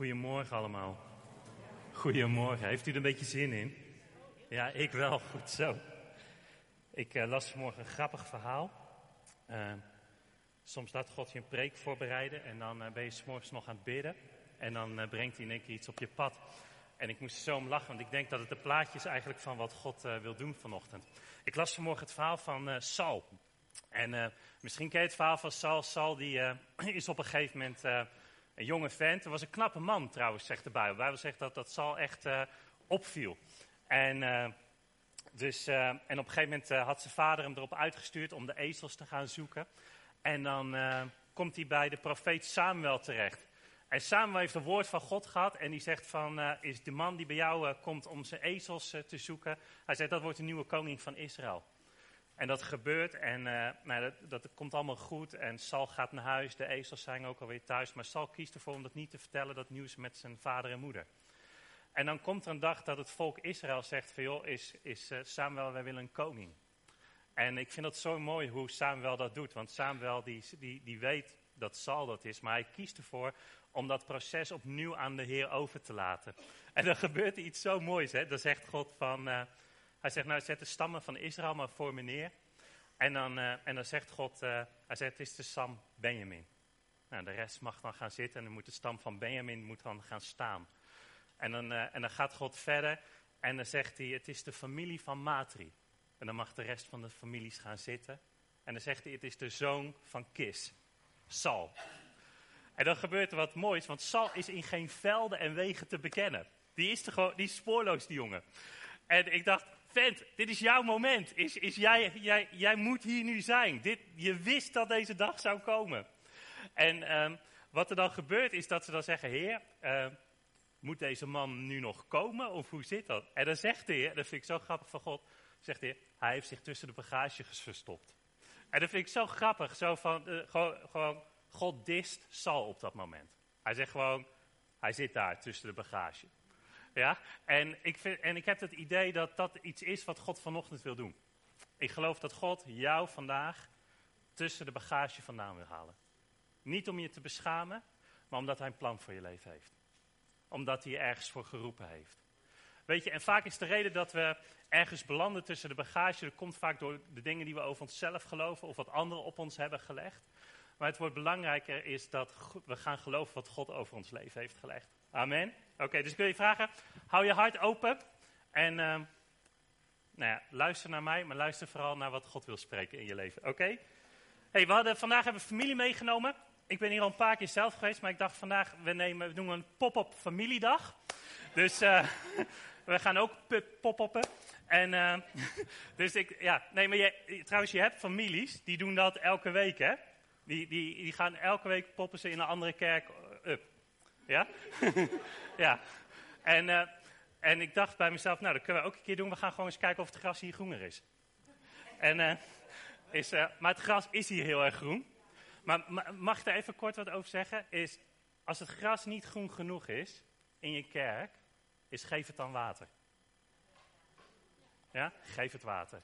Goedemorgen allemaal. Goedemorgen. Heeft u er een beetje zin in? Ja, ik wel. Goed zo. Ik uh, las vanmorgen een grappig verhaal. Uh, soms laat God je een preek voorbereiden en dan uh, ben je s'morgens nog aan het bidden. En dan brengt hij in één keer iets op je pad. En ik moest zo om lachen, want ik denk dat het een plaatje is eigenlijk van wat God wil doen vanochtend. Ik las vanmorgen het verhaal van Saul. En misschien ken je het verhaal van Saul. Saul die, is op een gegeven moment een jonge vent. Er was een knappe man trouwens, zegt de Bijbel. De Bijbel zegt dat dat Saul echt uh, opviel. En, uh, dus, uh, en op een gegeven moment had zijn vader hem erop uitgestuurd om de ezels te gaan zoeken. En dan komt hij bij de profeet Samuel terecht. En Samuel heeft een woord van God gehad en die zegt van, is de man die bij jou komt om zijn ezels te zoeken. Hij zegt, dat wordt de nieuwe koning van Israël. En dat gebeurt en nou, dat, dat, komt allemaal goed. En Sal gaat naar huis, de ezels zijn ook alweer thuis. Maar Sal kiest ervoor om dat niet te vertellen, dat nieuws met zijn vader en moeder. En dan komt er een dag dat het volk Israël zegt van joh, is, is uh, Samuel, wij willen een koning. En ik vind dat zo mooi hoe Samuel dat doet. Want Samuel die, die, die weet dat Sal dat is, maar hij kiest ervoor om dat proces opnieuw aan de Heer over te laten. En dan gebeurt er iets zo moois. Hè? Dan zegt God van... Uh, hij zegt, nou zet de stammen van Israël maar voor me neer. En dan, uh, en dan zegt God, uh, hij zegt, het is de stam Benjamin. Nou, de rest mag dan gaan zitten en dan moet de stam van Benjamin moet dan gaan staan. En dan, uh, en dan gaat God verder en dan zegt hij, het is de familie van Matri. En dan mag de rest van de families gaan zitten. En dan zegt hij, het is de zoon van Kis, Sal. En dan gebeurt er wat moois, want Sal is in geen velden en wegen te bekennen. Die is, te gewoon, die is spoorloos, die jongen. En ik dacht, vent, dit is jouw moment. Is, is jij, jij, jij moet hier nu zijn. Dit, je wist dat deze dag zou komen. En um, wat er dan gebeurt is dat ze dan zeggen, heer, uh, moet deze man nu nog komen of hoe zit dat? En dan zegt de heer, dat vind ik zo grappig van God, zegt de heer, hij heeft zich tussen de bagage verstopt. En dat vind ik zo grappig, zo van, uh, gewoon, gewoon, God dist Sal op dat moment. Hij zegt gewoon, hij zit daar tussen de bagage. Ja? En, ik vind, en ik heb het idee dat dat iets is wat God vanochtend wil doen. Ik geloof dat God jou vandaag tussen de bagage vandaan wil halen. Niet om je te beschamen, maar omdat hij een plan voor je leven heeft. Omdat hij je ergens voor geroepen heeft. Weet je, en vaak is de reden dat we ergens belanden tussen de bagage, dat komt vaak door de dingen die we over onszelf geloven of wat anderen op ons hebben gelegd. Maar het wordt belangrijker is dat we gaan geloven wat God over ons leven heeft gelegd. Amen. Oké, dus ik wil je vragen, hou je hart open en uh, nou ja, luister naar mij, maar luister vooral naar wat God wil spreken in je leven. Oké? Hey, we hadden, vandaag hebben we familie meegenomen. Ik ben hier al een paar keer zelf geweest, maar ik dacht vandaag, we, nemen, we doen een pop-up familiedag. Dus uh, we gaan ook pop-uppen. En uh, dus ik, ja, nee, maar je, trouwens, je hebt families, die doen dat elke week, hè? Die, die, die gaan elke week poppen ze in een andere kerk. Ja? ja. En, uh, en ik dacht bij mezelf, nou, dat kunnen we ook een keer doen. We gaan gewoon eens kijken of het gras hier groener is. En, uh, is uh, maar het gras is hier heel erg groen. Maar mag ik daar even kort wat over zeggen? Is, als het gras niet groen genoeg is in je kerk, is geef het dan water. Ja, geef het water.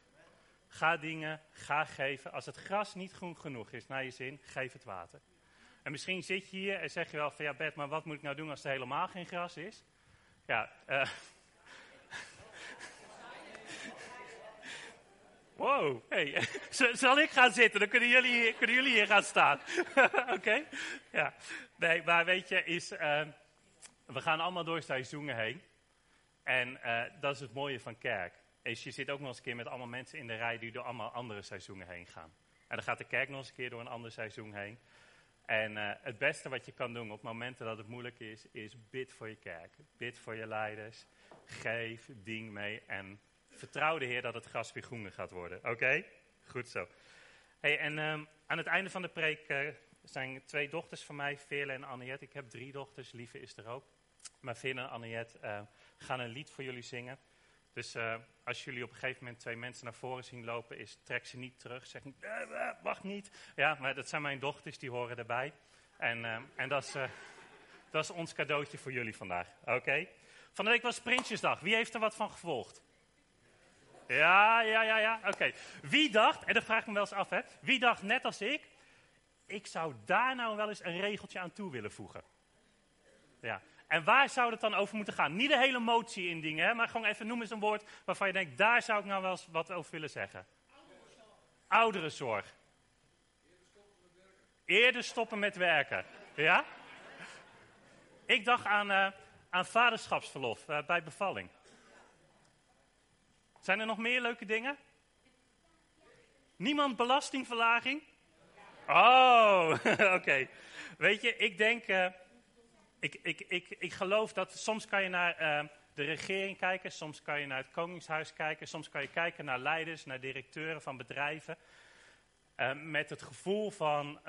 Ga dingen, ga geven. Als het gras niet groen genoeg is naar je zin, geef het water. En misschien zit je hier en zeg je wel van ja Bert, maar wat moet ik nou doen als er helemaal geen gras is? Ja, uh, Wow, hey. zal ik gaan zitten? Dan kunnen jullie, kunnen jullie hier gaan staan. Oké? Ja. Nee, maar weet je, is, uh, we gaan allemaal door seizoenen heen. En uh, dat is het mooie van kerk. Is je zit ook nog eens een keer met allemaal mensen in de rij die door allemaal andere seizoenen heen gaan. En dan gaat de kerk nog eens een keer door een ander seizoen heen. En uh, het beste wat je kan doen op momenten dat het moeilijk is, is bid voor je kerk. Bid voor je leiders. Geef, ding mee en vertrouw de Heer dat het gras weer groener gaat worden. Oké? Goed zo. Hey, en um, aan het einde van de preek uh, zijn twee dochters van mij, Veerle en Anniette. Ik heb drie dochters, Lieve is er ook. Maar Veerle en Anniette uh, gaan een lied voor jullie zingen. Dus uh, als jullie op een gegeven moment twee mensen naar voren zien lopen, is trek ze niet terug. Zeg niet, uh, wacht niet. Ja, maar dat zijn mijn dochters, die horen erbij. En, en dat, is, ons cadeautje voor jullie vandaag. Oké? Van de week was Prinsjesdag. Wie heeft er wat van gevolgd? Ja, ja, ja, ja. Oké. Wie dacht, en dat vraag ik me wel eens af, hè. Wie dacht, net als ik, ik zou daar nou wel eens een regeltje aan toe willen voegen. Ja. En waar zou het dan over moeten gaan? Niet de hele motie in dingen, hè, maar gewoon even noem eens een woord waarvan je denkt, daar zou ik nou wel eens wat over willen zeggen. Ouderenzorg. Eerder stoppen met werken. Ja? Ik dacht aan, uh, aan vaderschapsverlof uh, bij bevalling. Zijn er nog meer leuke dingen? Niemand belastingverlaging? Oh, oké. Weet je, ik denk, uh, ik, ik, ik, ik geloof dat soms kan je naar uh, de regering kijken, soms kan je naar het Koningshuis kijken, soms kan je kijken naar leiders, naar directeuren van bedrijven. Uh, met het gevoel van,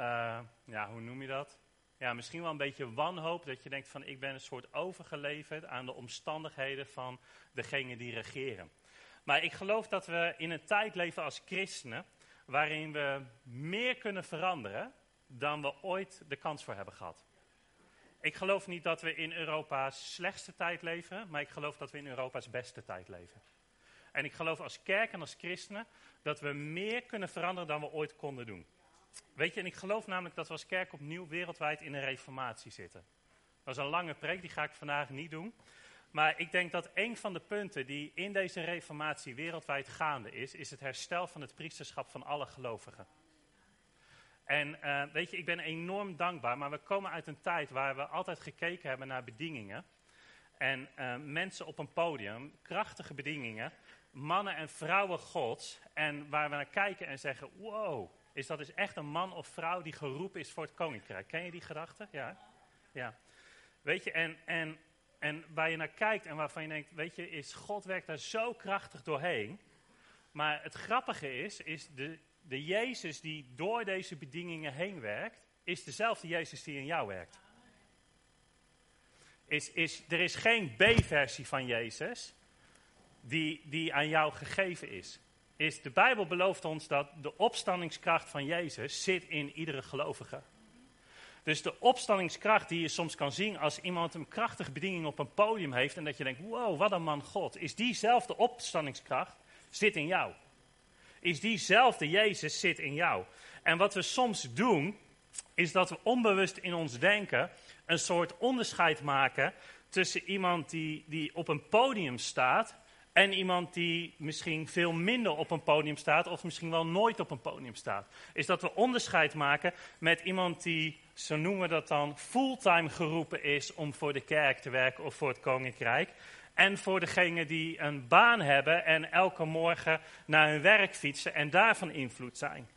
ja, hoe noem je dat? Ja, misschien wel een beetje wanhoop, dat je denkt van ik ben een soort overgeleverd aan de omstandigheden van degene die regeren. Maar ik geloof dat we in een tijd leven als christenen waarin we meer kunnen veranderen dan we ooit de kans voor hebben gehad. Ik geloof niet dat we in Europa's slechtste tijd leven, maar ik geloof dat we in Europa's beste tijd leven. En ik geloof als kerk en als christenen dat we meer kunnen veranderen dan we ooit konden doen. Weet je, en ik geloof namelijk dat we als kerk opnieuw wereldwijd in een reformatie zitten. Dat is een lange preek, die ga ik vandaag niet doen. Maar ik denk dat een van de punten die in deze reformatie wereldwijd gaande is, is het herstel van het priesterschap van alle gelovigen. En uh, weet je, ik ben enorm dankbaar, maar we komen uit een tijd waar we altijd gekeken hebben naar bedieningen. En uh, mensen op een podium, krachtige bedieningen, mannen en vrouwen gods. En waar we naar kijken en zeggen, wow, is dat is echt een man of vrouw die geroepen is voor het koninkrijk. Ken je die gedachte? Ja. ja. Weet je, en, en en waar je naar kijkt en waarvan je denkt, weet je, is God werkt daar zo krachtig doorheen. Maar het grappige is, is de, de Jezus die door deze bedieningen heen werkt, is dezelfde Jezus die in jou werkt. Is, is, er is geen B-versie van Jezus die, die aan jou gegeven is. is. De Bijbel belooft ons dat de opstandingskracht van Jezus zit in iedere gelovige. Dus de opstandingskracht die je soms kan zien als iemand een krachtige bediening op een podium heeft en dat je denkt, wow, wat een man God, is diezelfde opstandingskracht zit in jou. Is diezelfde Jezus zit in jou. En wat we soms doen, is dat we onbewust in ons denken een soort onderscheid maken tussen iemand die, die op een podium staat en iemand die misschien veel minder op een podium staat of misschien wel nooit op een podium staat. Is dat we onderscheid maken met iemand die zo noemen we dat dan, fulltime geroepen is om voor de kerk te werken of voor het koninkrijk. En voor degenen die een baan hebben en elke morgen naar hun werk fietsen en daarvan invloed zijn.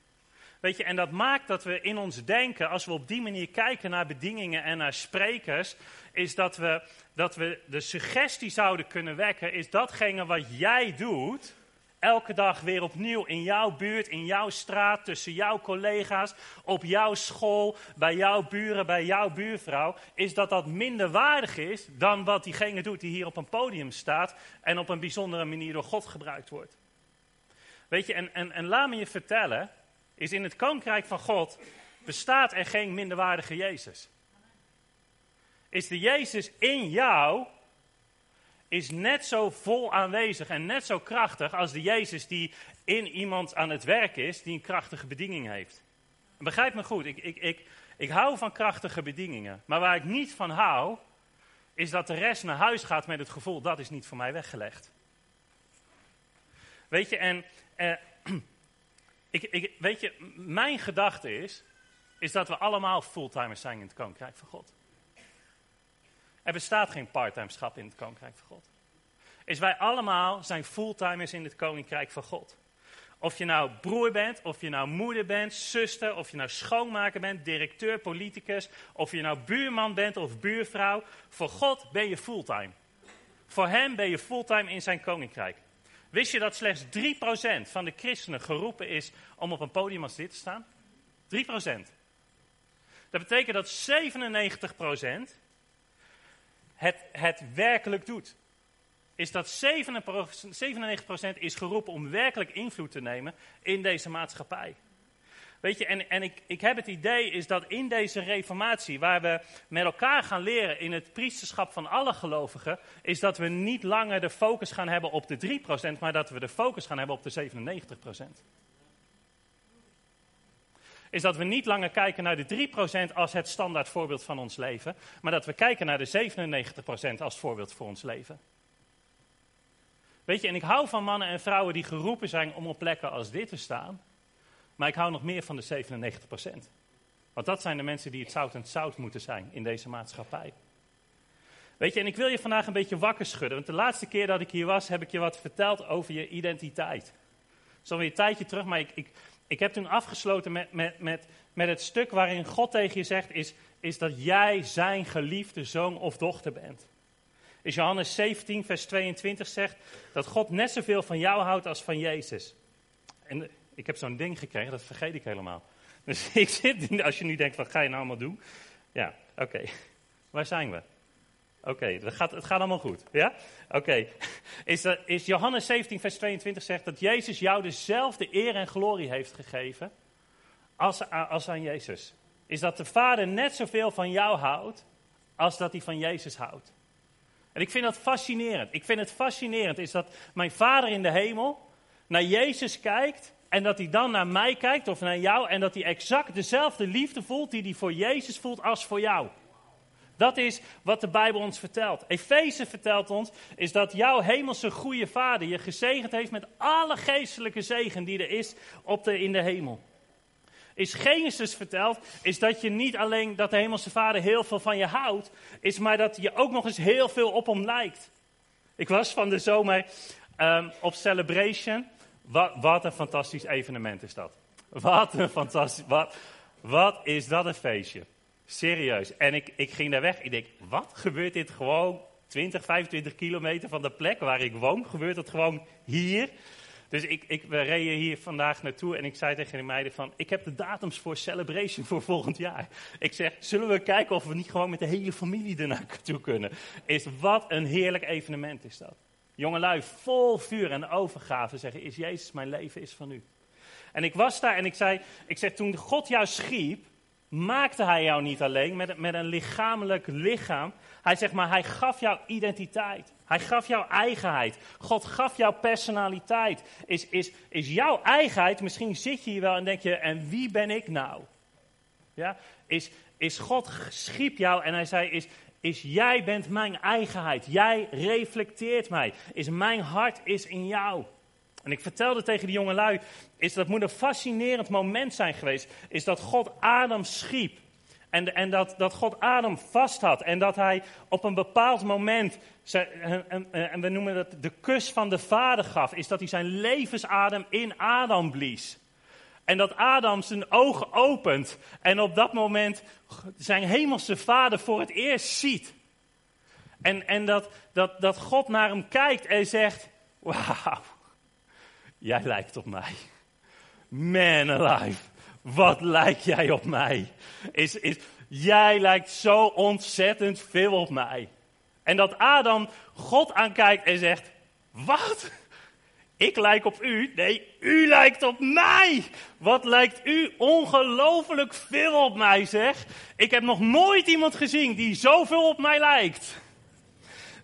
Weet je, en dat maakt dat we in ons denken, als we op die manier kijken naar bedieningen en naar sprekers, is dat we, dat we de suggestie zouden kunnen wekken, is datgene wat jij doet, Elke dag weer opnieuw in jouw buurt, in jouw straat, tussen jouw collega's, op jouw school, bij jouw buren, bij jouw buurvrouw, is dat dat minder waardig is dan wat diegene doet die hier op een podium staat en op een bijzondere manier door God gebruikt wordt. Weet je, en, en, en laat me je vertellen, is in het koninkrijk van God bestaat er geen minderwaardige Jezus. Is de Jezus in jou is net zo vol aanwezig en net zo krachtig als de Jezus die in iemand aan het werk is, die een krachtige bediening heeft. Begrijp me goed, ik, ik, ik, ik hou van krachtige bedieningen. Maar waar ik niet van hou, is dat de rest naar huis gaat met het gevoel, dat is niet voor mij weggelegd. Weet je, en eh, ik, ik, weet je, mijn gedachte is, is dat we allemaal fulltimers zijn in het Koninkrijk van God. Er bestaat geen parttime in het Koninkrijk van God. Is wij allemaal zijn fulltimers in het Koninkrijk van God. Of je nou broer bent, of je nou moeder bent, zuster, of je nou schoonmaker bent, directeur, politicus, of je nou buurman bent of buurvrouw. Voor God ben je fulltime. Voor hem ben je fulltime in zijn koninkrijk. Wist je dat slechts 3% van de christenen geroepen is om op een podium als dit te staan? 3%. Dat betekent dat 97% het, het werkelijk doet. Is dat 97% is geroepen om werkelijk invloed te nemen in deze maatschappij. Weet je, en, en ik, ik heb het idee is dat in deze reformatie, waar we met elkaar gaan leren in het priesterschap van alle gelovigen, is dat we niet langer de focus gaan hebben op de 3%, maar dat we de focus gaan hebben op de 97%. Is dat we niet langer kijken naar de 3% als het standaard voorbeeld van ons leven, maar dat we kijken naar de 97% als voorbeeld voor ons leven. Weet je, en ik hou van mannen en vrouwen die geroepen zijn om op plekken als dit te staan, maar ik hou nog meer van de 97%. Want dat zijn de mensen die het zout en het zout moeten zijn in deze maatschappij. Weet je, en ik wil je vandaag een beetje wakker schudden. Want de laatste keer dat ik hier was, heb ik je wat verteld over je identiteit. Zo weer een tijdje terug, maar ik, ik, ik heb toen afgesloten met, met, met, met het stuk waarin God tegen je zegt, is, is dat jij zijn geliefde zoon of dochter bent. Is Johannes 17, vers 22 zegt dat God net zoveel van jou houdt als van Jezus. En ik heb zo'n ding gekregen, dat vergeet ik helemaal. Dus ik zit, als je nu denkt, wat ga je nou allemaal doen? Ja, oké. Waar zijn we? Oké, het, gaat, het gaat allemaal goed. Ja? Oké. Is, is Johannes 17, vers 22 zegt dat Jezus jou dezelfde eer en glorie heeft gegeven als, als aan Jezus. Is dat de Vader net zoveel van jou houdt als dat hij van Jezus houdt. En ik vind dat fascinerend. Ik vind het fascinerend is dat mijn Vader in de hemel naar Jezus kijkt en dat hij dan naar mij kijkt of naar jou en dat hij exact dezelfde liefde voelt die hij voor Jezus voelt als voor jou. Dat is wat de Bijbel ons vertelt. Efeze vertelt ons is dat jouw hemelse goede vader je gezegend heeft met alle geestelijke zegen die er is op de, in de hemel. Is Genesis vertelt, is dat je niet alleen dat de hemelse vader heel veel van je houdt, is maar dat je ook nog eens heel veel op hem lijkt. Ik was van de zomer ehm, op Celebration. Wat, wat, een fantastisch evenement is dat. Wat een fantastisch, wat, wat is dat een feestje. Serieus. En ik, ik ging daar weg. Ik denk, wat gebeurt dit gewoon 20, 25 kilometer van de plek waar ik woon? Gebeurt het gewoon hier? Dus ik, ik, we reden hier vandaag naartoe en ik zei tegen de meiden van, ik heb de datums voor Celebration voor volgend jaar. Ik zeg, zullen we kijken of we niet gewoon met de hele familie er kunnen? Is wat een heerlijk evenement is dat. Jongelui, vol vuur en overgave zeggen, is Jezus, mijn leven is van u. En ik was daar en ik zei, ik zeg, toen God jou schiep, maakte hij jou niet alleen met, met een lichamelijk lichaam. Hij zegt maar, hij gaf jou identiteit. Hij gaf jou eigenheid. God gaf jou personaliteit. Is, is, is jouw eigenheid, misschien zit je hier wel en denk je, en wie ben ik nou? Ja, is, is God schiep jou en hij zei, is, is jij bent mijn eigenheid. Jij reflecteert mij. Is mijn hart is in jou. En ik vertelde tegen die jongelui, is dat moet een fascinerend moment zijn geweest, is dat God Adam schiep. En, en dat, dat God Adam vast had. En dat hij op een bepaald moment, en, we noemen dat de kus van de vader gaf, is dat hij zijn levensadem in Adam blies. En dat Adam zijn ogen opent en op dat moment zijn hemelse vader voor het eerst ziet. En, en dat, dat, dat God naar hem kijkt en zegt, wauw, Jij lijkt op mij. Man alive. Wat lijk jij op mij? Is, is, jij lijkt zo ontzettend veel op mij. En dat Adam God aankijkt en zegt: Wat? Ik lijk op u? Nee, u lijkt op mij. Wat lijkt u ongelooflijk veel op mij, zeg. Ik heb nog nooit iemand gezien die zoveel op mij lijkt.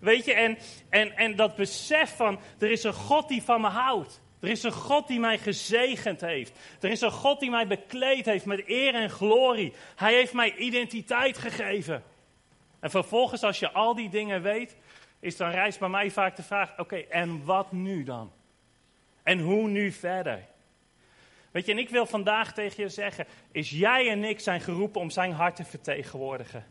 Weet je, en, en, en dat besef van, er is een God die van me houdt. Er is een God die mij gezegend heeft. Er is een God die mij bekleed heeft met eer en glorie. Hij heeft mij identiteit gegeven. En vervolgens, als je al die dingen weet, is dan rijst bij mij vaak de vraag: oké, en wat nu dan? En hoe nu verder? Weet je, en ik wil vandaag tegen je zeggen: is jij en ik zijn geroepen om zijn hart te vertegenwoordigen?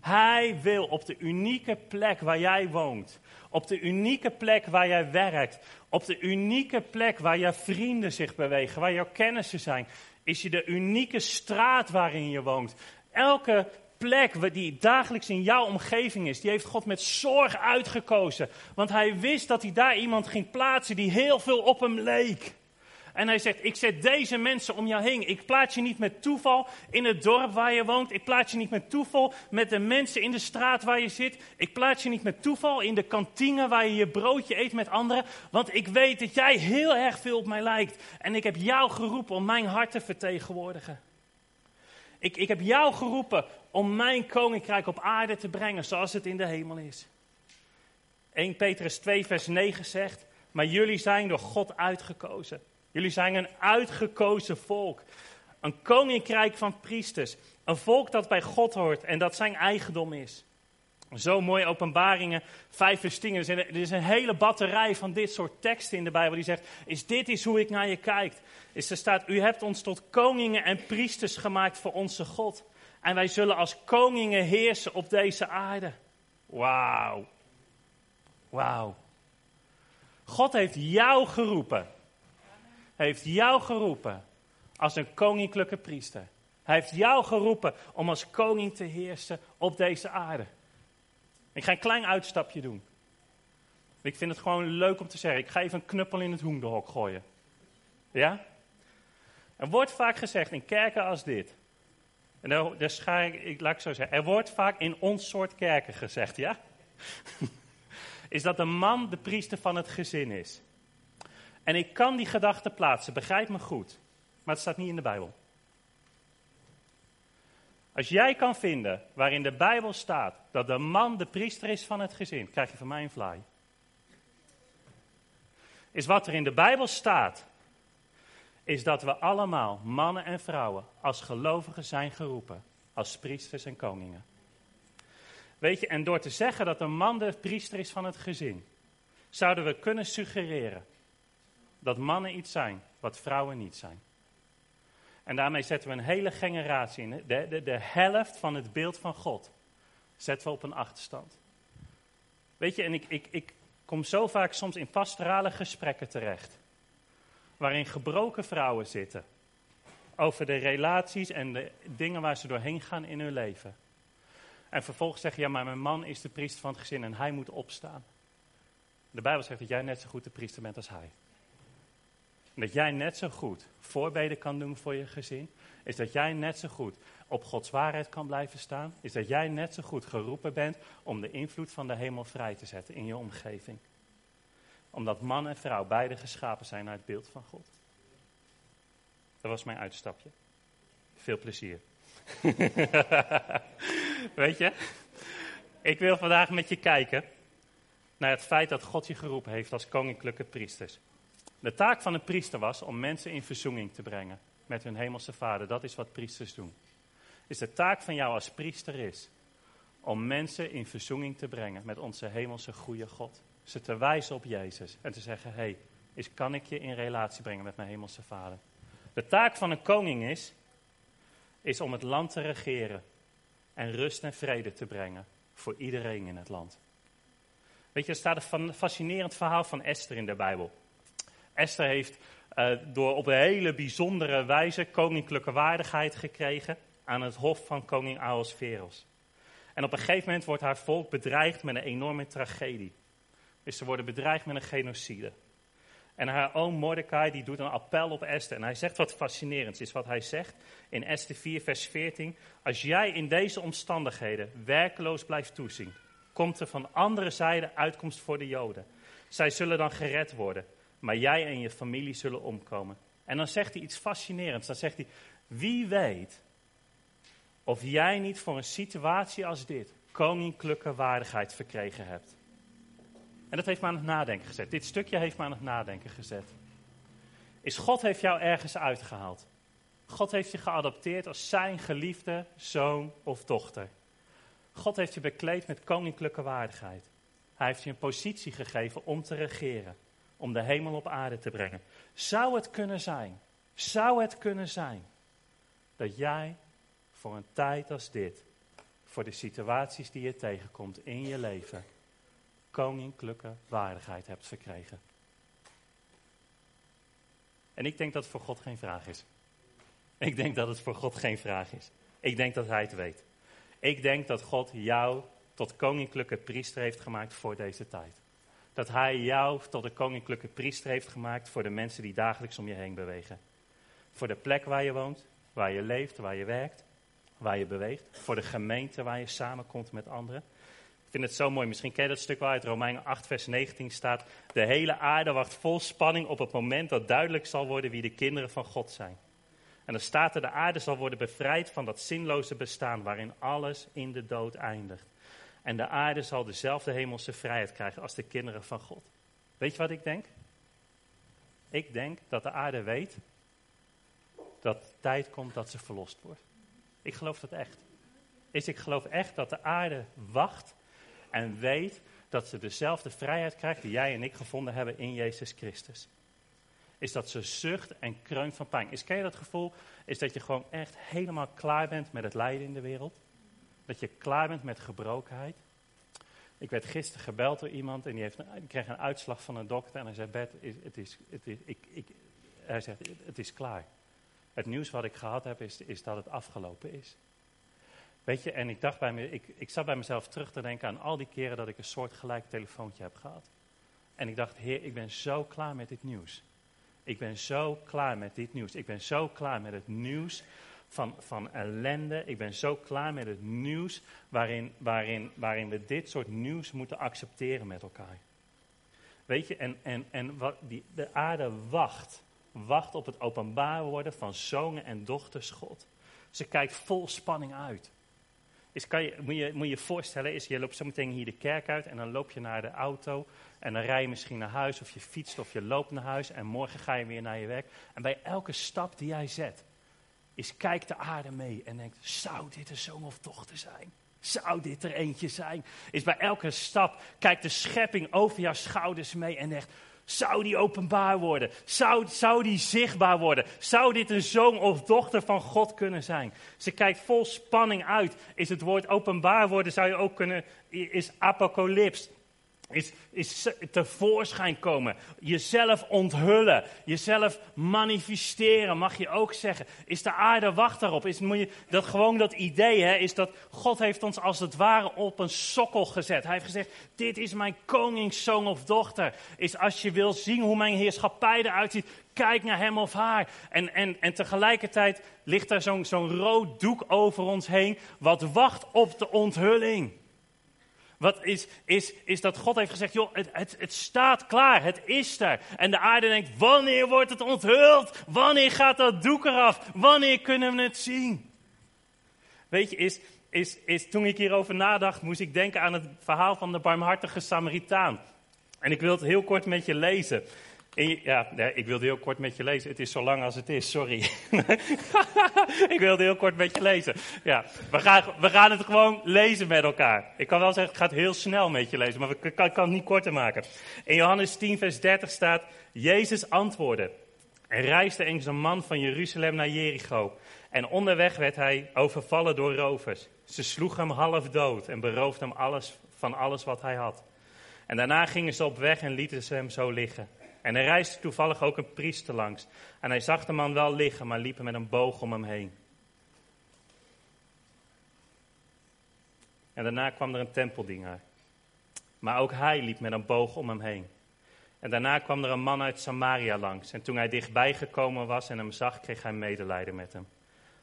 Hij wil op de unieke plek waar jij woont, op de unieke plek waar jij werkt, op de unieke plek waar jouw vrienden zich bewegen, waar jouw kennissen zijn, is je de unieke straat waarin je woont. Elke plek die dagelijks in jouw omgeving is, die heeft God met zorg uitgekozen. Want hij wist dat hij daar iemand ging plaatsen die heel veel op hem leek. En hij zegt, ik zet deze mensen om jou heen. Ik plaats je niet met toeval in het dorp waar je woont. Ik plaats je niet met toeval met de mensen in de straat waar je zit. Ik plaats je niet met toeval in de kantine waar je je broodje eet met anderen. Want ik weet dat jij heel erg veel op mij lijkt. En ik heb jou geroepen om mijn hart te vertegenwoordigen. Ik, ik heb jou geroepen om mijn koninkrijk op aarde te brengen zoals het in de hemel is. 1 Petrus 2 vers 9 zegt, maar jullie zijn door God uitgekozen Jullie zijn een uitgekozen volk. Een koninkrijk van priesters. Een volk dat bij God hoort en dat zijn eigendom is. Zo mooi openbaringen, vijf vers. Er is een hele batterij van dit soort teksten in de Bijbel die zegt, is dit is hoe ik naar je kijk. Is er staat, u hebt ons tot koningen en priesters gemaakt voor onze God. En wij zullen als koningen heersen op deze aarde. Wauw. Wauw. God heeft jou geroepen. Heeft jou geroepen als een koninklijke priester. Hij heeft jou geroepen om als koning te heersen op deze aarde. Ik ga een klein uitstapje doen. Ik vind het gewoon leuk om te zeggen. Ik ga even een knuppel in het hoenderhok gooien. Ja? Er wordt vaak gezegd in kerken als dit. En daar, daar ik, ik, laat ik zo zeggen. Er wordt vaak in ons soort kerken gezegd, ja? is dat de man de priester van het gezin is. En ik kan die gedachte plaatsen, begrijp me goed. Maar het staat niet in de Bijbel. Als jij kan vinden waarin de Bijbel staat dat de man de priester is van het gezin, krijg je van mij een fly. Is wat er in de Bijbel staat, is dat we allemaal, mannen en vrouwen, als gelovigen zijn geroepen, als priesters en koningen. Weet je, en door te zeggen dat een man de priester is van het gezin, zouden we kunnen suggereren dat mannen iets zijn wat vrouwen niet zijn. En daarmee zetten we een hele generatie in. De, de, de helft van het beeld van God zetten we op een achterstand. Weet je, en ik, ik, ik kom zo vaak soms in pastorale gesprekken terecht. Waarin gebroken vrouwen zitten. Over de relaties en de dingen waar ze doorheen gaan in hun leven. En vervolgens zeggen, ja, maar mijn man is de priester van het gezin en hij moet opstaan. De Bijbel zegt dat jij net zo goed de priester bent als hij. Dat jij net zo goed voorbeden kan doen voor je gezin. Is dat jij net zo goed op Gods waarheid kan blijven staan. Is dat jij net zo goed geroepen bent om de invloed van de hemel vrij te zetten in je omgeving. Omdat man en vrouw beide geschapen zijn naar het beeld van God. Dat was mijn uitstapje. Veel plezier. Weet je, ik wil vandaag met je kijken naar het feit dat God je geroepen heeft als koninklijke priesters. De taak van een priester was om mensen in verzoening te brengen met hun hemelse vader. Dat is wat priesters doen. Is de taak van jou als priester is om mensen in verzoening te brengen met onze hemelse goede God. Ze te wijzen op Jezus en te zeggen, hé, hey, is, kan ik je in relatie brengen met mijn hemelse vader? De taak van een koning is, is om het land te regeren en rust en vrede te brengen voor iedereen in het land. Weet je, er staat een fascinerend verhaal van Esther in de Bijbel. Esther heeft uh, door op een hele bijzondere wijze koninklijke waardigheid gekregen aan het hof van koning Ahasveros. En op een gegeven moment wordt haar volk bedreigd met een enorme tragedie. Dus ze worden bedreigd met een genocide. En haar oom Mordecai die doet een appel op Esther. En hij zegt wat fascinerends is wat hij zegt in Esther 4 vers 14. Als jij in deze omstandigheden werkeloos blijft toezien, komt er van andere zijde uitkomst voor de Joden. Zij zullen dan gered worden, maar jij en je familie zullen omkomen. En dan zegt hij iets fascinerends. Dan zegt hij, wie weet of jij niet voor een situatie als dit koninklijke waardigheid verkregen hebt. En dat heeft me aan het nadenken gezet. Dit stukje heeft me aan het nadenken gezet. Is God heeft jou ergens uitgehaald. God heeft je geadopteerd als zijn geliefde zoon of dochter. God heeft je bekleed met koninklijke waardigheid. Hij heeft je een positie gegeven om te regeren, om de hemel op aarde te brengen. Zou het kunnen zijn, zou het kunnen zijn, dat jij voor een tijd als dit, voor de situaties die je tegenkomt in je leven, koninklijke waardigheid hebt verkregen. En ik denk dat het voor God geen vraag is. Ik denk dat het voor God geen vraag is. Ik denk dat Hij het weet. Ik denk dat God jou tot koninklijke priester heeft gemaakt voor deze tijd. Dat Hij jou tot een koninklijke priester heeft gemaakt voor de mensen die dagelijks om je heen bewegen. Voor de plek waar je woont, waar je leeft, waar je werkt, waar je beweegt. Voor de gemeente waar je samenkomt met anderen. Ik vind het zo mooi. Misschien ken je dat stuk wel uit Romeinen 8, vers 19 staat. De hele aarde wacht vol spanning op het moment dat duidelijk zal worden wie de kinderen van God zijn. En dan staat er, de aarde zal worden bevrijd van dat zinloze bestaan waarin alles in de dood eindigt. En de aarde zal dezelfde hemelse vrijheid krijgen als de kinderen van God. Weet je wat ik denk? Ik denk dat de aarde weet dat de tijd komt dat ze verlost wordt. Ik geloof dat echt. Is ik geloof echt dat de aarde wacht en weet dat ze dezelfde vrijheid krijgt die jij en ik gevonden hebben in Jezus Christus. Is dat ze zucht en kreunt van pijn. Is, ken je dat gevoel? Is dat je gewoon echt helemaal klaar bent met het lijden in de wereld? Dat je klaar bent met gebrokenheid? Ik werd gisteren gebeld door iemand en die, heeft die kreeg een uitslag van een dokter. En hij zei, Bert, het is, het is, ik, ik, hij zegt, het is klaar. Het nieuws wat ik gehad heb is, is dat het afgelopen is. Weet je, en ik dacht bij me, ik, ik zat bij mezelf terug te denken aan al die keren dat ik een soort gelijk telefoontje heb gehad. En ik dacht, heer, ik ben zo klaar met dit nieuws. Ik ben zo klaar met dit nieuws. Ik ben zo klaar met het nieuws van, van ellende. Ik ben zo klaar met het nieuws waarin, waarin, waarin we dit soort nieuws moeten accepteren met elkaar. Weet je, en, en, en wat die, de aarde wacht. Wacht op het openbaar worden van zonen en dochters God. Ze kijkt vol spanning uit. Is, kan je, moet, je, moet je voorstellen, is, je loopt zo meteen hier de kerk uit en dan loop je naar de auto en dan rij je misschien naar huis of je fietst of je loopt naar huis en morgen ga je weer naar je werk. En bij elke stap die jij zet, is kijkt de aarde mee en denkt, zou dit een zoon of dochter zijn? Zou dit er eentje zijn? Is bij elke stap, kijkt de schepping over jouw schouders mee en zegt, zou die openbaar worden? Zou, zou die zichtbaar worden? Zou dit een zoon of dochter van God kunnen zijn? Ze kijkt vol spanning uit. Is het woord openbaar worden, zou je ook kunnen, is apocalyps is, is tevoorschijn komen. Jezelf onthullen. Jezelf manifesteren, mag je ook zeggen. Is de aarde wacht daarop? Is, moet je, dat gewoon dat idee, hè, is dat God heeft ons als het ware op een sokkel gezet. Hij heeft gezegd, dit is mijn koningszoon of dochter. Is als je wil zien hoe mijn heerschappij eruit ziet, kijk naar hem of haar. En, en, en tegelijkertijd ligt er zo'n zo'n rood doek over ons heen, wat wacht op de onthulling. Wat is, is, is dat God heeft gezegd, joh, het, het, het staat klaar, het is er. En de aarde denkt, wanneer wordt het onthuld? Wanneer gaat dat doek eraf? Wanneer kunnen we het zien? Weet je, is, is, is, toen ik hierover nadacht, moest ik denken aan het verhaal van de barmhartige Samaritaan. En ik wil het heel kort met je lezen ja, ik wilde heel kort met je lezen. Het is zo lang als het is, sorry. ik wilde heel kort met je lezen. Ja, we gaan, we gaan het gewoon lezen met elkaar. Ik kan wel zeggen, het gaat heel snel met je lezen, maar ik kan, kan het niet korter maken. In Johannes 10, vers 30 staat, Jezus antwoordde. En reisde eens een man van Jeruzalem naar Jericho. En onderweg werd hij overvallen door rovers. Ze sloegen hem half dood en beroofden hem alles, van alles wat hij had. En daarna gingen ze op weg en lieten ze hem zo liggen. En er reisde toevallig ook een priester langs. En hij zag de man wel liggen, maar liep met een boog om hem heen. En daarna kwam er een tempeldienaar. Maar ook hij liep met een boog om hem heen. En daarna kwam er een man uit Samaria langs. En toen hij dichtbij gekomen was en hem zag, kreeg hij medelijden met hem.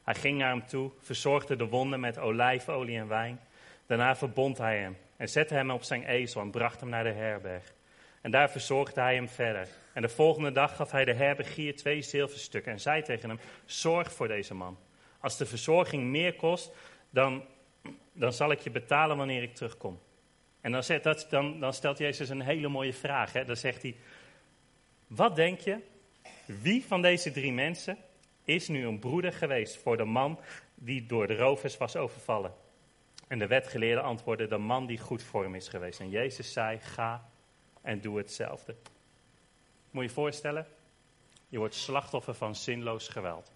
Hij ging naar hem toe, verzorgde de wonden met olijfolie en wijn. Daarna verbond hij hem en zette hem op zijn ezel en bracht hem naar de herberg. En daar verzorgde hij hem verder. En de volgende dag gaf hij de herbergier twee zilverstukken en zei tegen hem: Zorg voor deze man. Als de verzorging meer kost, dan, dan zal ik je betalen wanneer ik terugkom. En dan, zet dat, dan, dan stelt Jezus een hele mooie vraag. Hè? Dan zegt hij: Wat denk je? Wie van deze drie mensen is nu een broeder geweest voor de man die door de rovers was overvallen? En de wetgeleerde antwoordde: De man die goed voor hem is geweest. En Jezus zei: Ga en doe hetzelfde. Moet je je voorstellen? Je wordt slachtoffer van zinloos geweld.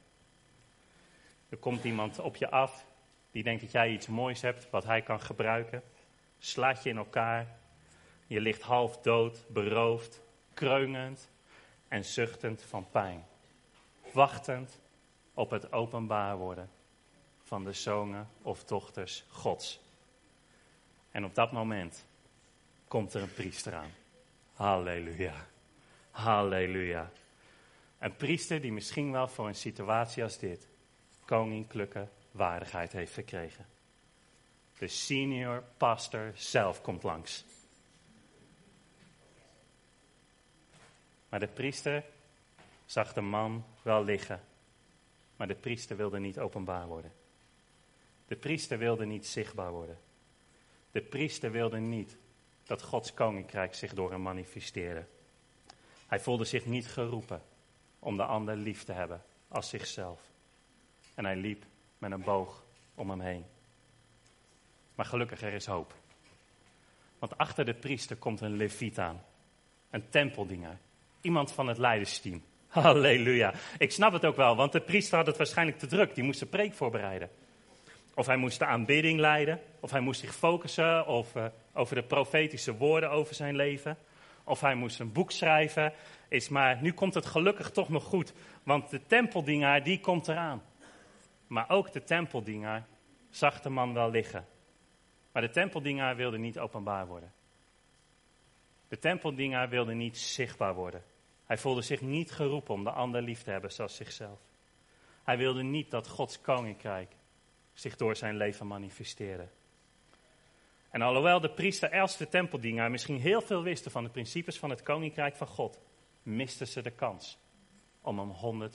Er komt iemand op je af die denkt dat jij iets moois hebt wat hij kan gebruiken. Slaat je in elkaar. Je ligt half dood, beroofd, kreunend en zuchtend van pijn. Wachtend op het openbaar worden van de zonen of dochters Gods. En op dat moment komt er een priester aan. Halleluja. Halleluja. Een priester die misschien wel voor een situatie als dit koninklijke waardigheid heeft verkregen. De senior pastor zelf komt langs. Maar de priester zag de man wel liggen. Maar de priester wilde niet openbaar worden. De priester wilde niet zichtbaar worden. De priester wilde niet dat Gods koninkrijk zich door hem manifesteerde. Hij voelde zich niet geroepen om de ander lief te hebben als zichzelf. En hij liep met een boog om hem heen. Maar gelukkig, er is hoop. Want achter de priester komt een leviet aan. Een tempeldienaar. Iemand van het leidersteam. Halleluja. Ik snap het ook wel, want de priester had het waarschijnlijk te druk. Die moest de preek voorbereiden. Of hij moest de aanbidding leiden. Of hij moest zich focussen of, uh, over de profetische woorden over zijn leven. Of hij moest een boek schrijven. Is maar nu komt het gelukkig toch nog goed. Want de tempeldienaar die komt eraan. Maar ook de tempeldienaar zag de man wel liggen. Maar de tempeldienaar wilde niet openbaar worden. De tempeldienaar wilde niet zichtbaar worden. Hij voelde zich niet geroepen om de ander lief te hebben zoals zichzelf. Hij wilde niet dat Gods koninkrijk zich door zijn leven manifesteerde. En alhoewel de priester als de tempeldienaar misschien heel veel wisten van de principes van het koninkrijk van God, misten ze de kans om hem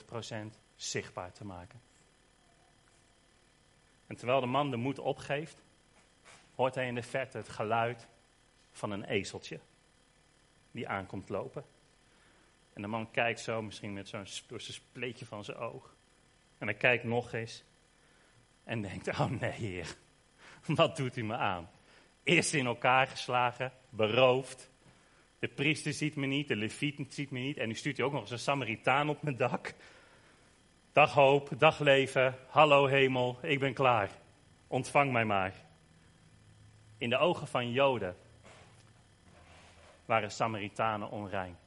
100% zichtbaar te maken. En terwijl de man de moed opgeeft, hoort hij in de verte het geluid van een ezeltje die aankomt lopen. En de man kijkt zo, misschien met zo'n door spleetje van zijn oog. En hij kijkt nog eens en denkt, oh nee heer, wat doet u me aan? Eerst in elkaar geslagen, beroofd. De priester ziet me niet, de leviet ziet me niet. En nu stuurt hij ook nog eens een Samaritaan op mijn dak. Dag hoop, dag leven, hallo hemel, ik ben klaar. Ontvang mij maar. In de ogen van Joden waren Samaritanen onrein.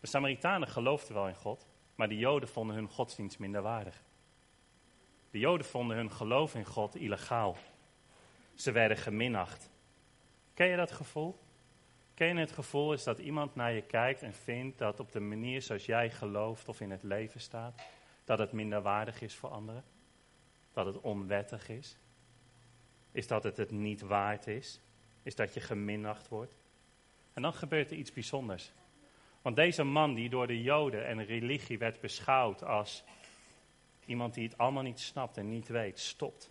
De Samaritanen geloofden wel in God, maar de Joden vonden hun godsdienst minder waardig. De Joden vonden hun geloof in God illegaal. Ze werden geminacht. Ken je dat gevoel? Ken je het gevoel is dat iemand naar je kijkt en vindt dat op de manier zoals jij gelooft of in het leven staat, dat het minder waardig is voor anderen? Dat het onwettig is? Is dat het het niet waard is? Is dat je geminacht wordt? En dan gebeurt er iets bijzonders. Want deze man die door de Joden en religie werd beschouwd als iemand die het allemaal niet snapt en niet weet, stopt.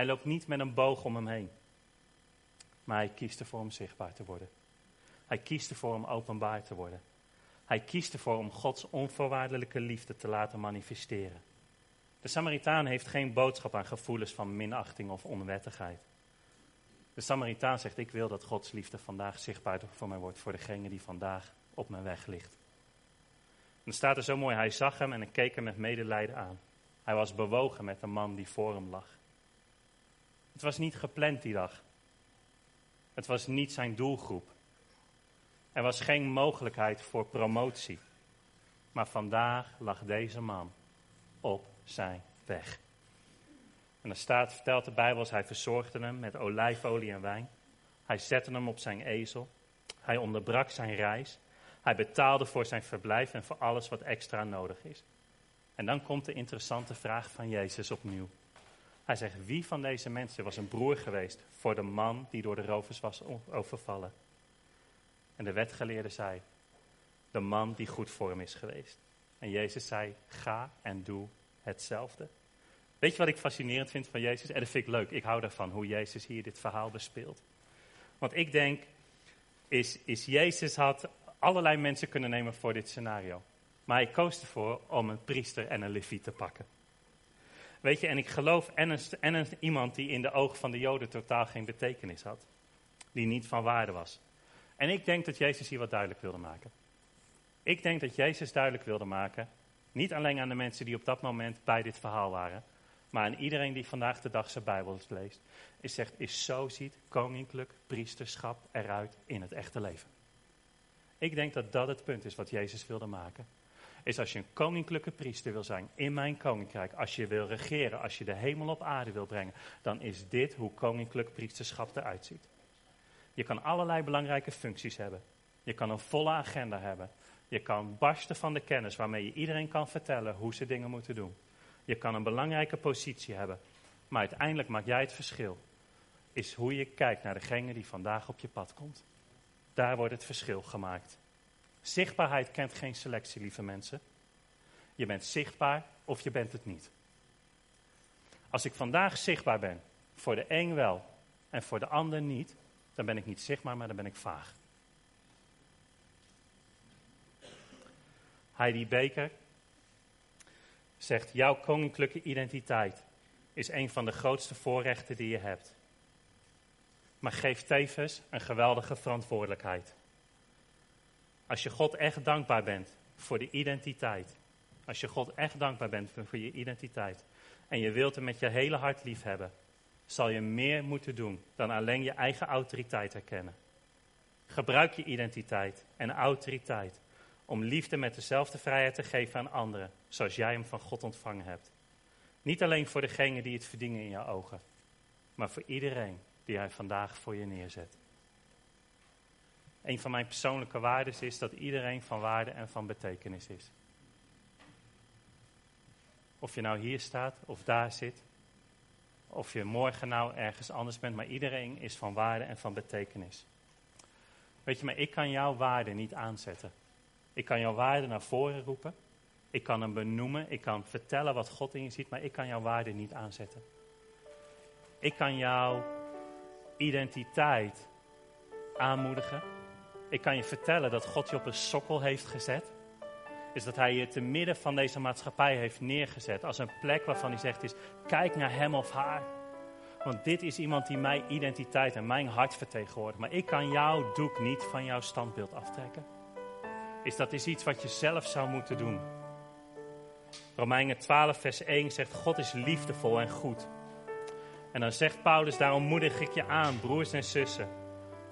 Hij loopt niet met een boog om hem heen. Maar hij kiest ervoor om zichtbaar te worden. Hij kiest ervoor om openbaar te worden. Hij kiest ervoor om Gods onvoorwaardelijke liefde te laten manifesteren. De Samaritaan heeft geen boodschap aan gevoelens van minachting of onwettigheid. De Samaritaan zegt: Ik wil dat Gods liefde vandaag zichtbaar voor mij wordt, voor degene die vandaag op mijn weg ligt. En dan staat er zo mooi: Hij zag hem en keek hem met medelijden aan. Hij was bewogen met de man die voor hem lag. Het was niet gepland die dag. Het was niet zijn doelgroep. Er was geen mogelijkheid voor promotie. Maar vandaag lag deze man op zijn weg. En dan staat, vertelt de Bijbel, hij verzorgde hem met olijfolie en wijn. Hij zette hem op zijn ezel. Hij onderbrak zijn reis. Hij betaalde voor zijn verblijf en voor alles wat extra nodig is. En dan komt de interessante vraag van Jezus opnieuw. Hij zegt, wie van deze mensen was een broer geweest voor de man die door de rovers was overvallen? En de wetgeleerde zei, de man die goed voor hem is geweest. En Jezus zei, ga en doe hetzelfde. Weet je wat ik fascinerend vind van Jezus? En dat vind ik leuk. Ik hou daarvan, hoe Jezus hier dit verhaal bespeelt. Want ik denk, is, is Jezus had allerlei mensen kunnen nemen voor dit scenario. Maar hij koos ervoor om een priester en een leviet te pakken. Weet je, en ik geloof en, een, en iemand die in de ogen van de Joden totaal geen betekenis had. Die niet van waarde was. En ik denk dat Jezus hier wat duidelijk wilde maken. Ik denk dat Jezus duidelijk wilde maken, niet alleen aan de mensen die op dat moment bij dit verhaal waren, maar aan iedereen die vandaag de dag zijn Bijbel leest, is zegt, is zo ziet koninklijk priesterschap eruit in het echte leven. Ik denk dat dat het punt is wat Jezus wilde maken. Is als je een koninklijke priester wil zijn in mijn koninkrijk, als je wil regeren, als je de hemel op aarde wil brengen, dan is dit hoe koninklijk priesterschap eruit ziet. Je kan allerlei belangrijke functies hebben. Je kan een volle agenda hebben. Je kan barsten van de kennis waarmee je iedereen kan vertellen hoe ze dingen moeten doen. Je kan een belangrijke positie hebben. Maar uiteindelijk maak jij het verschil. Is hoe je kijkt naar degene die vandaag op je pad komt. Daar wordt het verschil gemaakt. Zichtbaarheid kent geen selectie, lieve mensen. Je bent zichtbaar of je bent het niet. Als ik vandaag zichtbaar ben, voor de een wel en voor de ander niet, dan ben ik niet zichtbaar, maar dan ben ik vaag. Heidi Baker, zegt: Jouw koninklijke identiteit is een van de grootste voorrechten die je hebt. Maar geeft tevens een geweldige verantwoordelijkheid. Als je God echt dankbaar bent voor de identiteit. Als je God echt dankbaar bent voor je identiteit. En je wilt hem met je hele hart lief hebben. Zal je meer moeten doen dan alleen je eigen autoriteit herkennen. Gebruik je identiteit en autoriteit om liefde met dezelfde vrijheid te geven aan anderen, zoals jij hem van God ontvangen hebt. Niet alleen voor degenen die het verdienen in jouw ogen, maar voor iedereen die hij vandaag voor je neerzet. Een van mijn persoonlijke waarden is dat iedereen van waarde en van betekenis is. Of je nou hier staat of daar zit, of je morgen nou ergens anders bent, maar iedereen is van waarde en van betekenis. Weet je, maar ik kan jouw waarde niet aanzetten. Ik kan jouw waarde naar voren roepen. Ik kan hem benoemen. Ik kan vertellen wat God in je ziet, maar ik kan jouw waarde niet aanzetten. Ik kan jouw identiteit aanmoedigen. Ik kan je vertellen dat God je op een sokkel heeft gezet. Is dat hij je te midden van deze maatschappij heeft neergezet. Als een plek waarvan hij zegt is, kijk naar hem of haar. Want dit is iemand die mijn identiteit en mijn hart vertegenwoordigt. Maar ik kan jouw doek niet van jouw standbeeld aftrekken. Is dat is iets wat je zelf zou moeten doen. Romeinen 12, vers 1 zegt: God is liefdevol en goed. En dan zegt Paulus: Daarom moedig ik je aan, broers en zussen,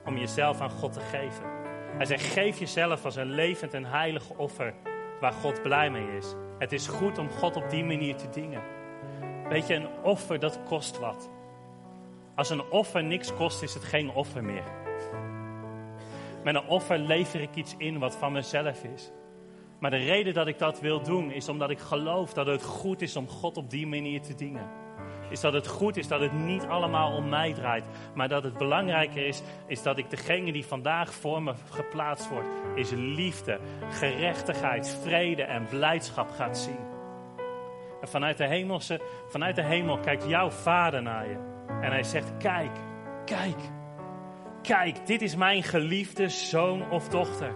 om jezelf aan God te geven. Hij zegt: Geef jezelf als een levend en heilig offer waar God blij mee is. Het is goed om God op die manier te dingen. Weet je, een offer dat kost wat. Als een offer niks kost, is het geen offer meer. Met een offer lever ik iets in wat van mezelf is. Maar de reden dat ik dat wil doen, is omdat ik geloof dat het goed is om God op die manier te dienen. Is dat het goed is dat het niet allemaal om mij draait. Maar dat het belangrijker is, is dat ik degene die vandaag voor me geplaatst wordt, is liefde, gerechtigheid, vrede en blijdschap gaat zien. En vanuit de, hemelse, vanuit de hemel kijkt jouw vader naar je. En hij zegt, kijk, kijk, kijk, dit is mijn geliefde zoon of dochter.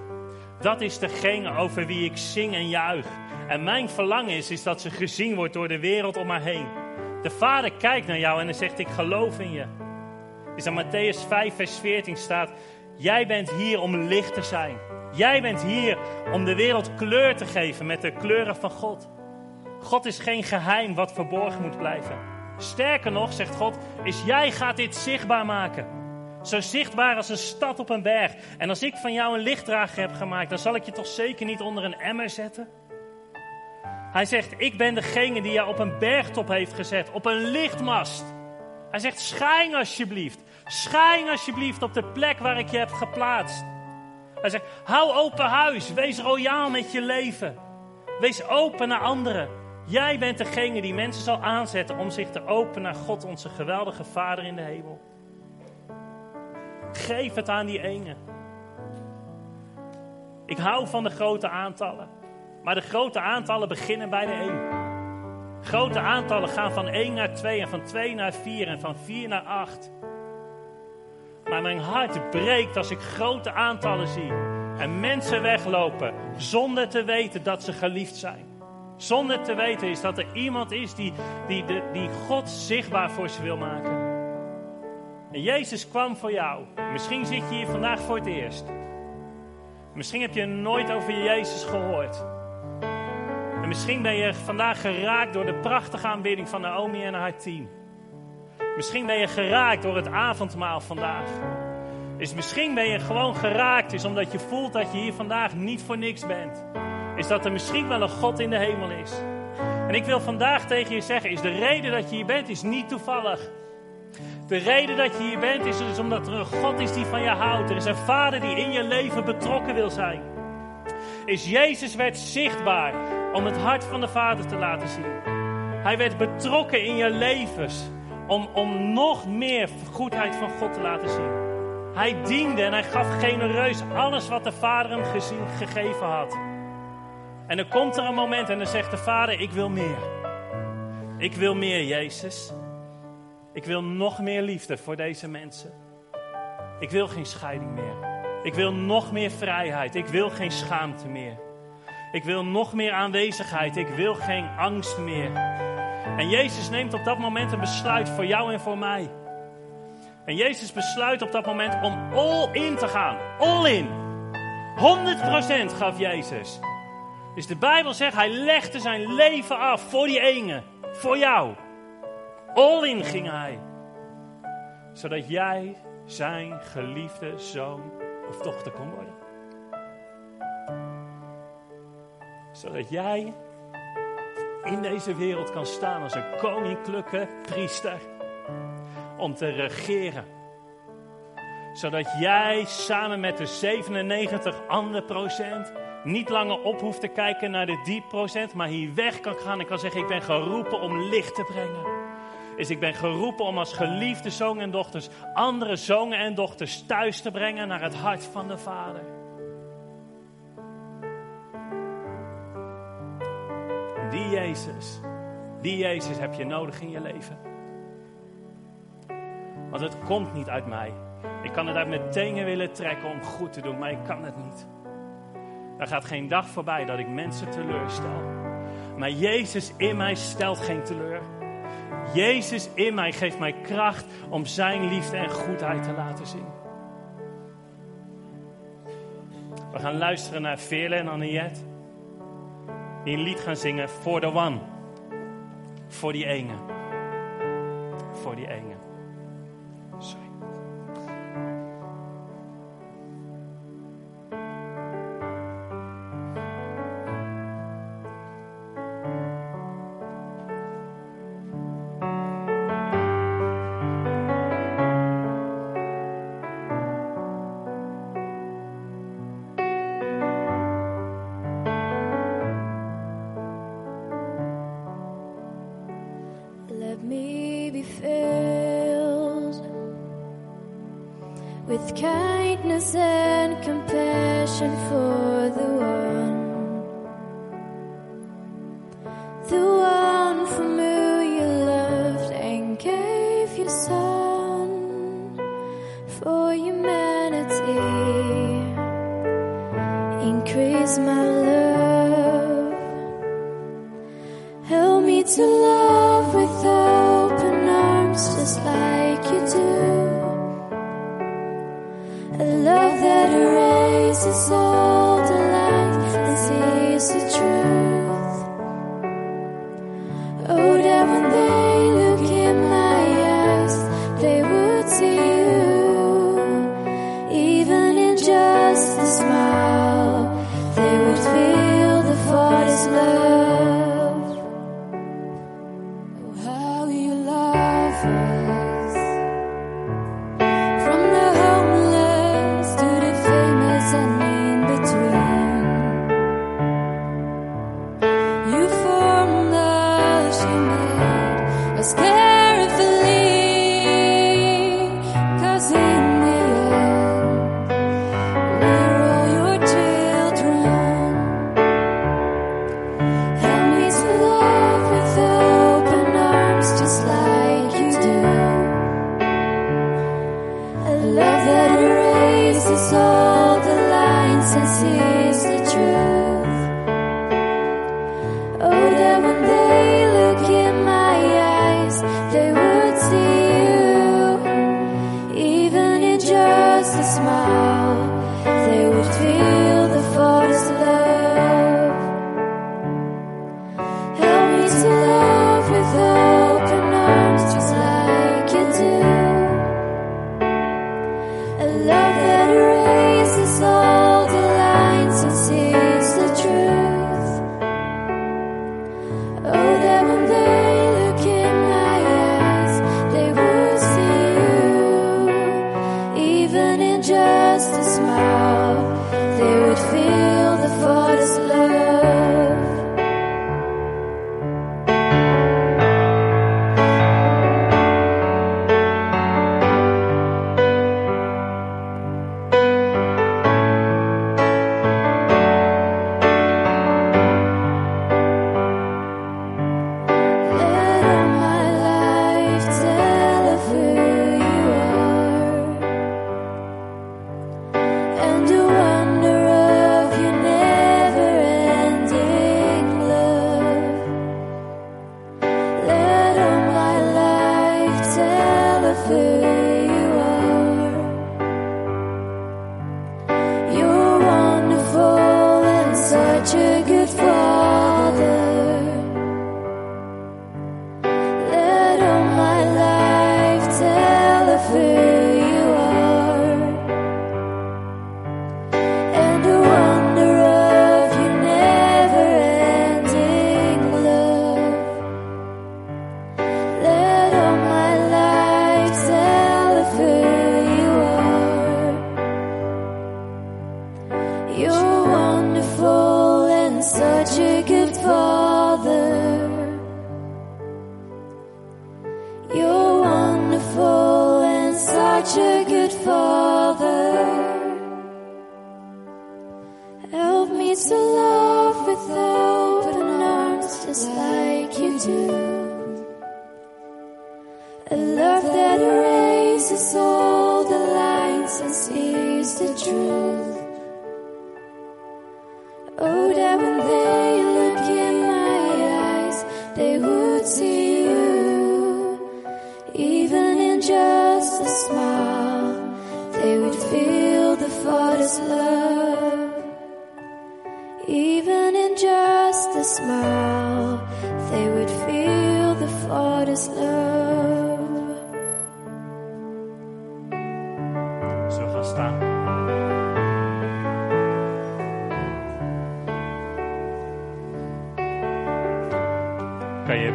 Dat is degene over wie ik zing en juich. En mijn verlangen is, is dat ze gezien wordt door de wereld om haar heen. De Vader kijkt naar jou en hij zegt, ik geloof in je. Is aan Matthäus 5, vers 14 staat, jij bent hier om licht te zijn. Jij bent hier om de wereld kleur te geven met de kleuren van God. God is geen geheim wat verborgen moet blijven. Sterker nog, zegt God, is jij gaat dit zichtbaar maken. Zo zichtbaar als een stad op een berg. En als ik van jou een lichtdrager heb gemaakt, dan zal ik je toch zeker niet onder een emmer zetten? Hij zegt, ik ben degene die jou op een bergtop heeft gezet, op een lichtmast. Hij zegt, schijn alsjeblieft. Schijn alsjeblieft op de plek waar ik je heb geplaatst. Hij zegt, hou open huis, wees royaal met je leven. Wees open naar anderen. Jij bent degene die mensen zal aanzetten om zich te openen naar God, onze geweldige Vader in de hemel. Geef het aan die ene. Ik hou van de grote aantallen. Maar de grote aantallen beginnen bij de 1. Grote aantallen gaan van 1 naar 2 en van 2 naar 4 en van 4 naar 8. Maar mijn hart breekt als ik grote aantallen zie en mensen weglopen zonder te weten dat ze geliefd zijn. Zonder te weten is dat er iemand is die, die, die, die God zichtbaar voor ze wil maken. En Jezus kwam voor jou. Misschien zit je hier vandaag voor het eerst. Misschien heb je nooit over Jezus gehoord. En misschien ben je vandaag geraakt door de prachtige aanbidding van Naomi en haar team. Misschien ben je geraakt door het avondmaal vandaag. Is misschien ben je gewoon geraakt, is omdat je voelt dat je hier vandaag niet voor niks bent. Is dat er misschien wel een God in de hemel is. En ik wil vandaag tegen je zeggen, is de reden dat je hier bent, is niet toevallig. De reden dat je hier bent, is dus omdat er een God is die van je houdt. Er is een vader die in je leven betrokken wil zijn. Is Jezus werd zichtbaar om het hart van de Vader te laten zien. Hij werd betrokken in je levens om, om nog meer goedheid van God te laten zien. Hij diende en hij gaf genereus alles wat de Vader hem gegeven had. En dan komt er een moment en dan zegt de Vader: Ik wil meer. Ik wil meer, Jezus. Ik wil nog meer liefde voor deze mensen. Ik wil geen scheiding meer. Ik wil nog meer vrijheid. Ik wil geen schaamte meer. Ik wil nog meer aanwezigheid. Ik wil geen angst meer. En Jezus neemt op dat moment een besluit voor jou en voor mij. En Jezus besluit op dat moment om all in te gaan. All in. 100% gaf Jezus. Dus de Bijbel zegt, hij legde zijn leven af voor die ene. Voor jou. All in ging hij. Zodat jij zijn geliefde zoon of dochter kon worden. Zodat jij in deze wereld kan staan als een koninklijke priester. Om te regeren. Zodat jij samen met de 97 andere procent niet langer op hoeft te kijken naar de die procent, maar hier weg kan gaan en kan zeggen: Ik ben geroepen om licht te brengen. Is ik ben geroepen om als geliefde zonen en dochters andere zonen en dochters thuis te brengen naar het hart van de Vader. Jezus, die Jezus heb je nodig in je leven. Want het komt niet uit mij. Ik kan het uit mijn tenen willen trekken om goed te doen, maar ik kan het niet. Er gaat geen dag voorbij dat ik mensen teleurstel. Maar Jezus in mij stelt geen teleur. Jezus in mij geeft mij kracht om Zijn liefde en goedheid te laten zien. We gaan luisteren naar Veerle en Anniette. Die een lied gaan zingen voor de one. Voor die ene. Voor die ene. with kindness and compassion for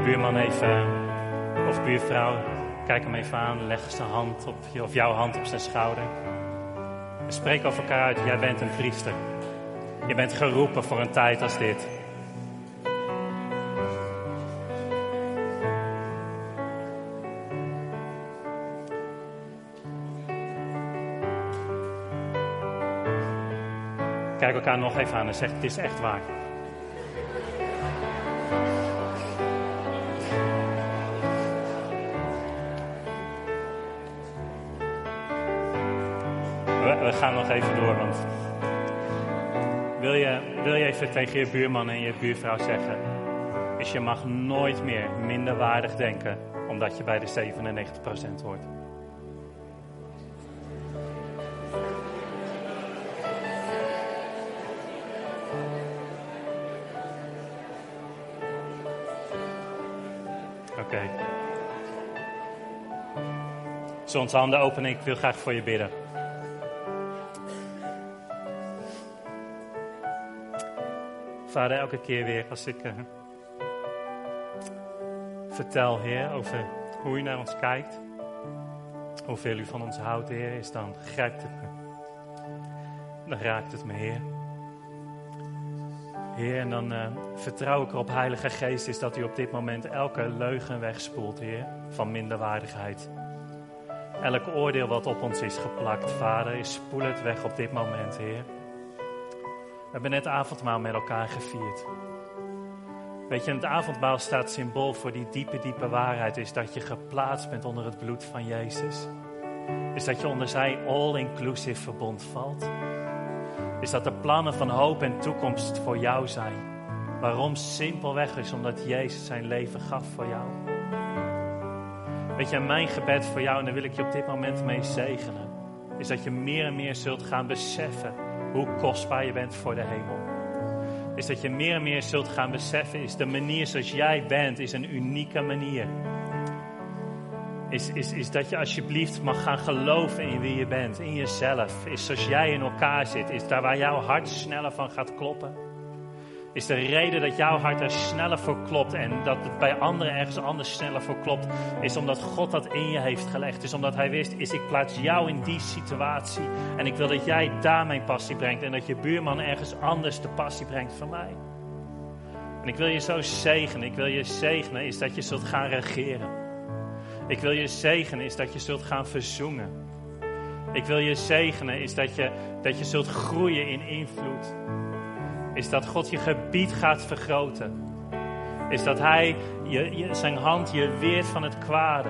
buurman even, of buurvrouw, kijk hem even aan, leg zijn hand op je, of jouw hand op zijn schouder. En spreek over elkaar uit, jij bent een priester. Je bent geroepen voor een tijd als dit. Kijk elkaar nog even aan en zeg: Het is echt waar. Even door, want wil je, wil even tegen je buurman en je buurvrouw zeggen: is je mag nooit meer minderwaardig denken omdat je bij de 97% hoort. Oké. Onze handen openen? Ik wil graag voor je bidden. Vader, elke keer weer als ik eh, vertel, Heer, over hoe u naar ons kijkt, hoeveel u van ons houdt, Heer, is dan grijpt het me. Dan raakt het me, Heer. Heer, en dan eh, vertrouw ik erop, Heilige Geest, is dat u op dit moment elke leugen wegspoelt, Heer, van minderwaardigheid. Elk oordeel wat op ons is geplakt, Vader, is spoel het weg op dit moment, Heer. We hebben net avondmaal met elkaar gevierd. Weet je, het avondmaal staat symbool voor die diepe, diepe waarheid. Is dat je geplaatst bent onder het bloed van Jezus. Is dat je onder zijn all-inclusive verbond valt. Is dat de plannen van hoop en toekomst voor jou zijn. Waarom? Simpelweg is omdat Jezus zijn leven gaf voor jou. Weet je, mijn gebed voor jou, en daar wil ik je op dit moment mee zegenen. Is dat je meer en meer zult gaan beseffen hoe kostbaar je bent voor de hemel. Is dat je meer en meer zult gaan beseffen, is de manier zoals jij bent, is een unieke manier. Is, is, is dat je alsjeblieft mag gaan geloven in wie je bent, in jezelf. Is zoals jij in elkaar zit, is daar waar jouw hart sneller van gaat kloppen. Is de reden dat jouw hart er sneller voor klopt en dat het bij anderen ergens anders sneller voor klopt, is omdat God dat in je heeft gelegd. Is omdat Hij wist, is ik plaats jou in die situatie en ik wil dat jij daar mijn passie brengt en dat je buurman ergens anders de passie brengt van mij. En ik wil je zo zegenen, ik wil je zegenen, is dat je zult gaan regeren. Ik wil je zegenen, is dat je zult gaan verzoenen. Ik wil je zegenen, is dat je, dat je zult groeien in invloed is dat God je gebied gaat vergroten. Is dat Hij je, je, zijn hand je weert van het kwade.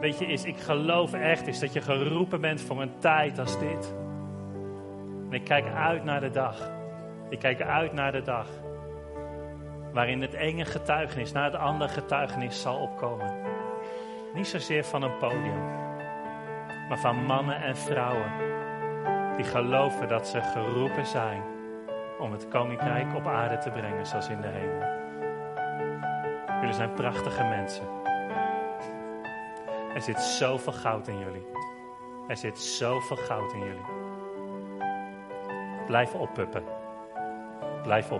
Weet je, is, ik geloof echt is dat je geroepen bent voor een tijd als dit. En ik kijk uit naar de dag. Ik kijk uit naar de dag. Waarin het enge getuigenis na het andere getuigenis zal opkomen. Niet zozeer van een podium, maar van mannen en vrouwen die geloven dat ze geroepen zijn om het koninkrijk op aarde te brengen zoals in de hemel. Jullie zijn prachtige mensen. Er zit zoveel goud in jullie. Er zit zoveel goud in jullie. Blijf oppuppen. Blijf op.